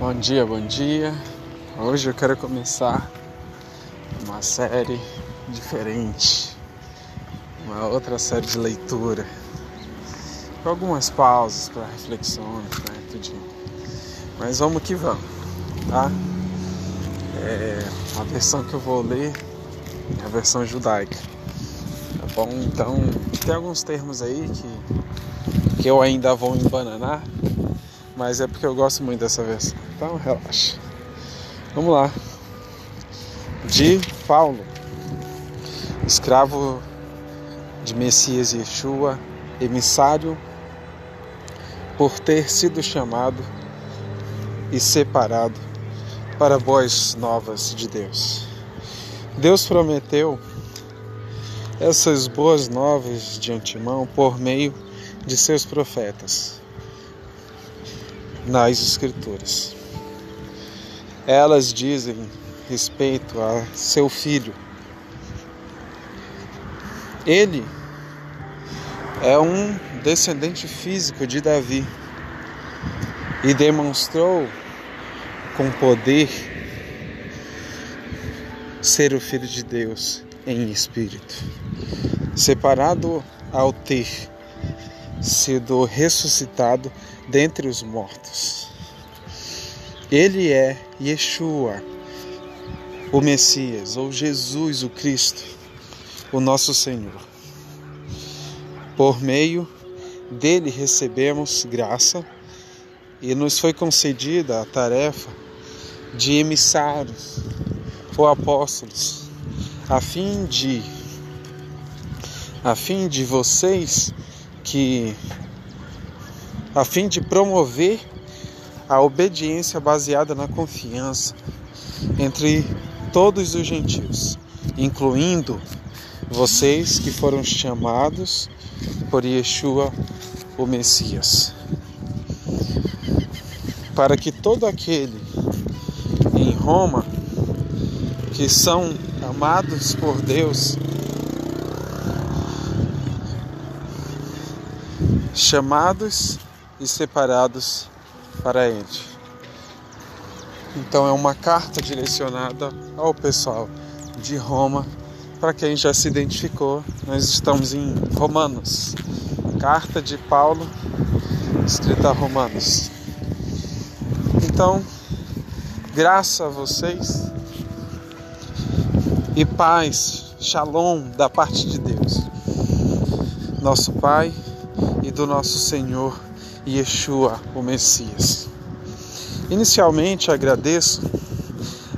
Bom dia, bom dia. Hoje eu quero começar uma série diferente, uma outra série de leitura, com algumas pausas para reflexões, né, tudinho. Mas vamos que vamos, tá? É, a versão que eu vou ler é a versão judaica, tá bom? Então tem alguns termos aí que, que eu ainda vou embananar, mas é porque eu gosto muito dessa versão. Então relaxa. Vamos lá. De Paulo, escravo de Messias Yeshua, emissário por ter sido chamado e separado para boas novas de Deus. Deus prometeu essas boas novas de antemão por meio de seus profetas nas Escrituras. Elas dizem respeito a seu filho. Ele é um descendente físico de Davi e demonstrou com poder ser o filho de Deus em espírito, separado ao ter sido ressuscitado dentre os mortos. Ele é Yeshua, o Messias, ou Jesus, o Cristo, o nosso Senhor. Por meio dele recebemos graça e nos foi concedida a tarefa de emissários ou apóstolos, a fim de a fim de vocês que a fim de promover a obediência baseada na confiança entre todos os gentios, incluindo vocês que foram chamados por Yeshua, o Messias, para que todo aquele em Roma que são amados por Deus, chamados e separados para ele. Então é uma carta direcionada ao pessoal de Roma. Para quem já se identificou, nós estamos em Romanos. Carta de Paulo, escrita a Romanos. Então, graça a vocês e paz, shalom da parte de Deus, nosso Pai e do nosso Senhor Yeshua, o Messias. Inicialmente agradeço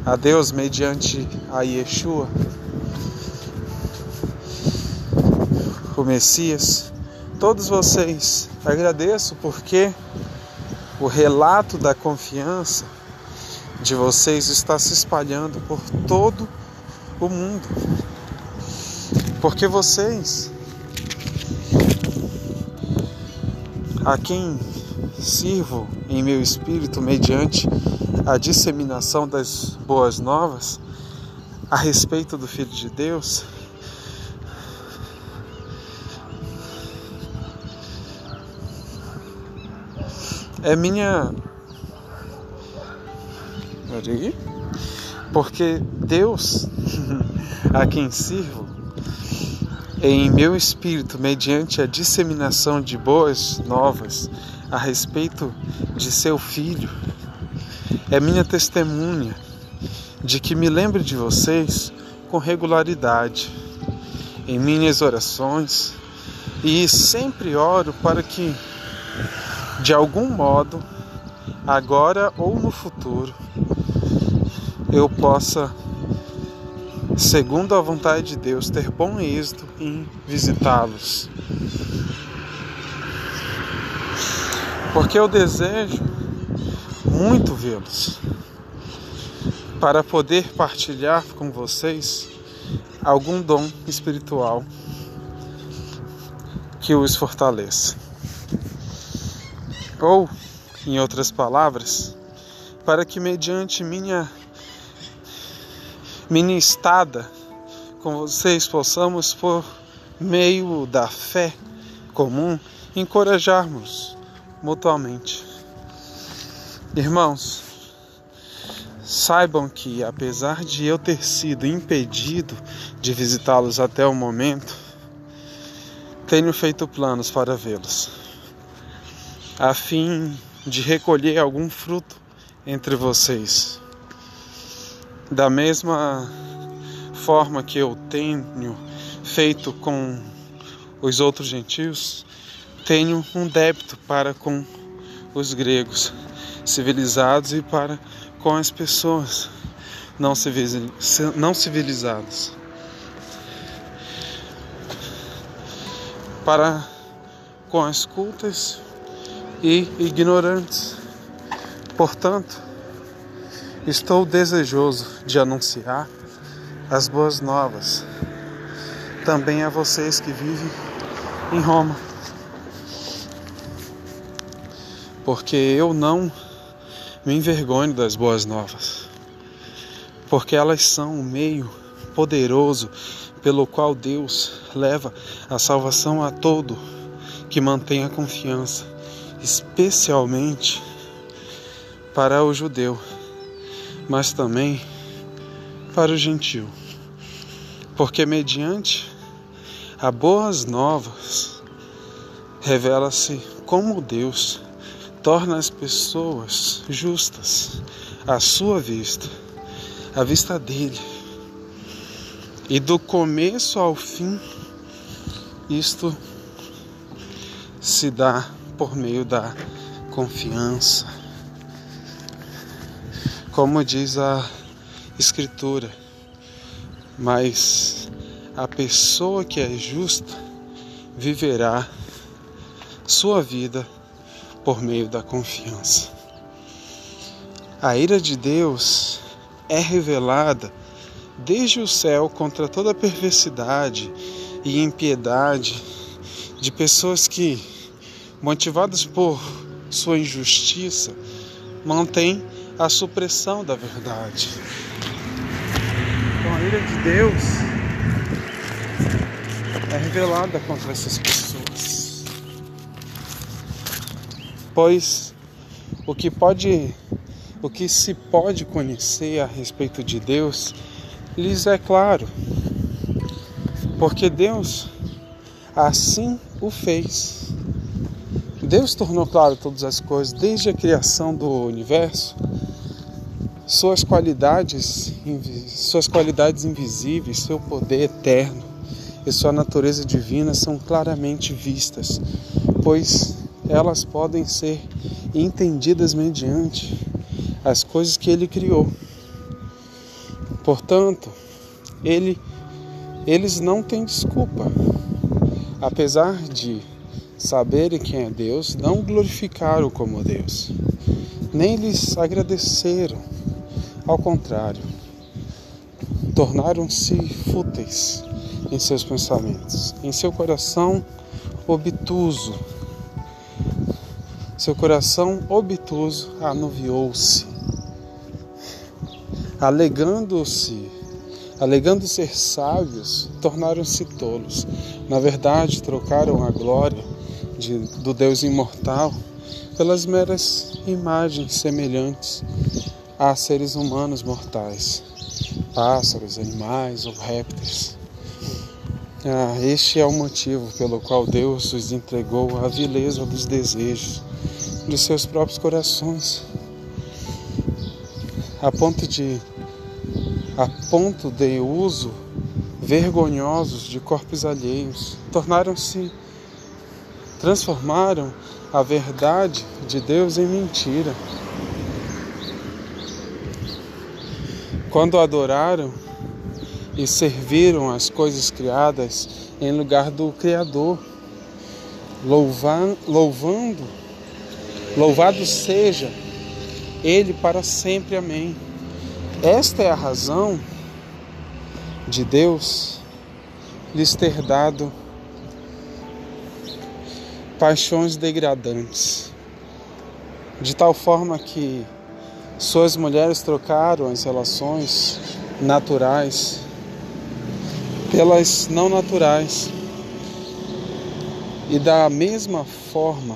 a Deus mediante a Yeshua, o Messias. Todos vocês agradeço porque o relato da confiança de vocês está se espalhando por todo o mundo. Porque vocês a quem sirvo em meu espírito mediante a disseminação das boas novas a respeito do Filho de Deus, é minha. Porque Deus, a quem sirvo, em meu espírito, mediante a disseminação de boas novas a respeito de seu filho, é minha testemunha de que me lembre de vocês com regularidade em minhas orações e sempre oro para que, de algum modo, agora ou no futuro, eu possa segundo a vontade de Deus, ter bom êxito em visitá-los. Porque eu desejo muito vê-los, para poder partilhar com vocês algum dom espiritual que os fortaleça. Ou, em outras palavras, para que mediante minha ministrada com vocês possamos, por meio da fé comum, encorajarmos mutuamente. Irmãos, Saibam que, apesar de eu ter sido impedido de visitá-los até o momento, tenho feito planos para vê-los, a fim de recolher algum fruto entre vocês. Da mesma forma que eu tenho feito com os outros gentios, tenho um débito para com os gregos civilizados e para com as pessoas não civilizadas. Para com as cultas e ignorantes. Portanto, estou desejoso de anunciar as boas novas também a vocês que vivem em Roma. Porque eu não me envergonho das boas novas, porque elas são o meio poderoso pelo qual Deus leva a salvação a todo que mantém a confiança, especialmente para o judeu, mas também para o gentil. Porque mediante a boas novas revela-se como Deus torna as pessoas justas à sua vista, à vista dele. E do começo ao fim, isto se dá por meio da confiança. Como diz a Escritura, mas a pessoa que é justa viverá sua vida por meio da confiança. A ira de Deus é revelada desde o céu contra toda perversidade e impiedade de pessoas que, motivadas por sua injustiça, mantêm a supressão da verdade. Com a ira de Deus, é revelada contra essas pessoas. Pois o que pode o que se pode conhecer a respeito de Deus lhes é claro. Porque Deus assim o fez. Deus tornou claro todas as coisas desde a criação do universo. Suas qualidades, suas qualidades invisíveis, seu poder eterno e sua natureza divina são claramente vistas, pois elas podem ser entendidas mediante as coisas que ele criou. Portanto, ele, eles não têm desculpa. Apesar de saberem quem é Deus, não glorificaram como Deus, nem lhes agradeceram. Ao contrário, tornaram-se fúteis em seus pensamentos, em seu coração obtuso. Seu coração obtuso anuviou-se, alegando-se, alegando ser sábios, tornaram-se tolos. Na verdade, trocaram a glória de, do Deus imortal pelas meras imagens semelhantes a seres humanos mortais, pássaros, animais ou répteis. Ah, este é o motivo pelo qual Deus os entregou à vileza dos desejos de seus próprios corações, a ponto de a ponto de uso vergonhosos de corpos alheios, tornaram-se transformaram a verdade de Deus em mentira. Quando adoraram e serviram as coisas criadas em lugar do Criador, louvando, louvado seja Ele para sempre. Amém. Esta é a razão de Deus lhes ter dado paixões degradantes, de tal forma que suas mulheres trocaram as relações naturais pelas não naturais. E da mesma forma,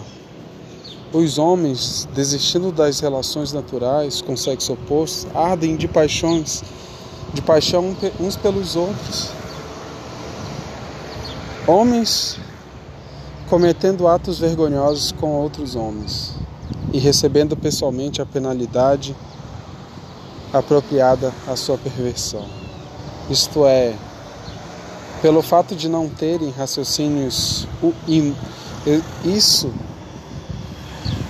os homens, desistindo das relações naturais com sexo oposto, ardem de paixões, de paixão uns pelos outros. Homens cometendo atos vergonhosos com outros homens e recebendo pessoalmente a penalidade apropriada à sua perversão. Isto é, pelo fato de não terem raciocínios, isso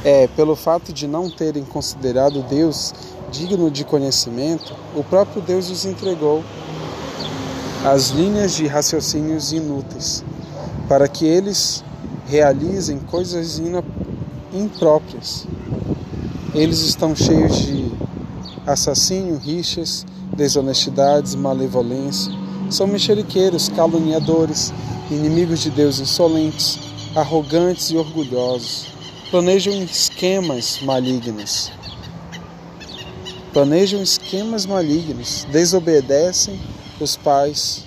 é, pelo fato de não terem considerado Deus digno de conhecimento, o próprio Deus os entregou as linhas de raciocínios inúteis, para que eles realizem coisas impróprias. Eles estão cheios de assassínio, rixas, desonestidades, malevolência. São mexeriqueiros, caluniadores, inimigos de Deus insolentes, arrogantes e orgulhosos. Planejam esquemas malignos. Planejam esquemas malignos, desobedecem os pais,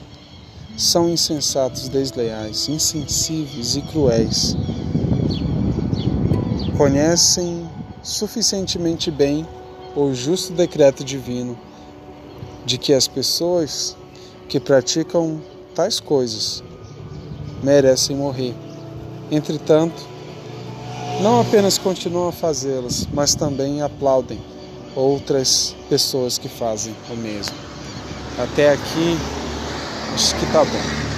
são insensatos, desleais, insensíveis e cruéis. Conhecem suficientemente bem o justo decreto divino de que as pessoas que praticam tais coisas merecem morrer. Entretanto, não apenas continuam a fazê-las, mas também aplaudem outras pessoas que fazem o mesmo. Até aqui, acho que tá bom.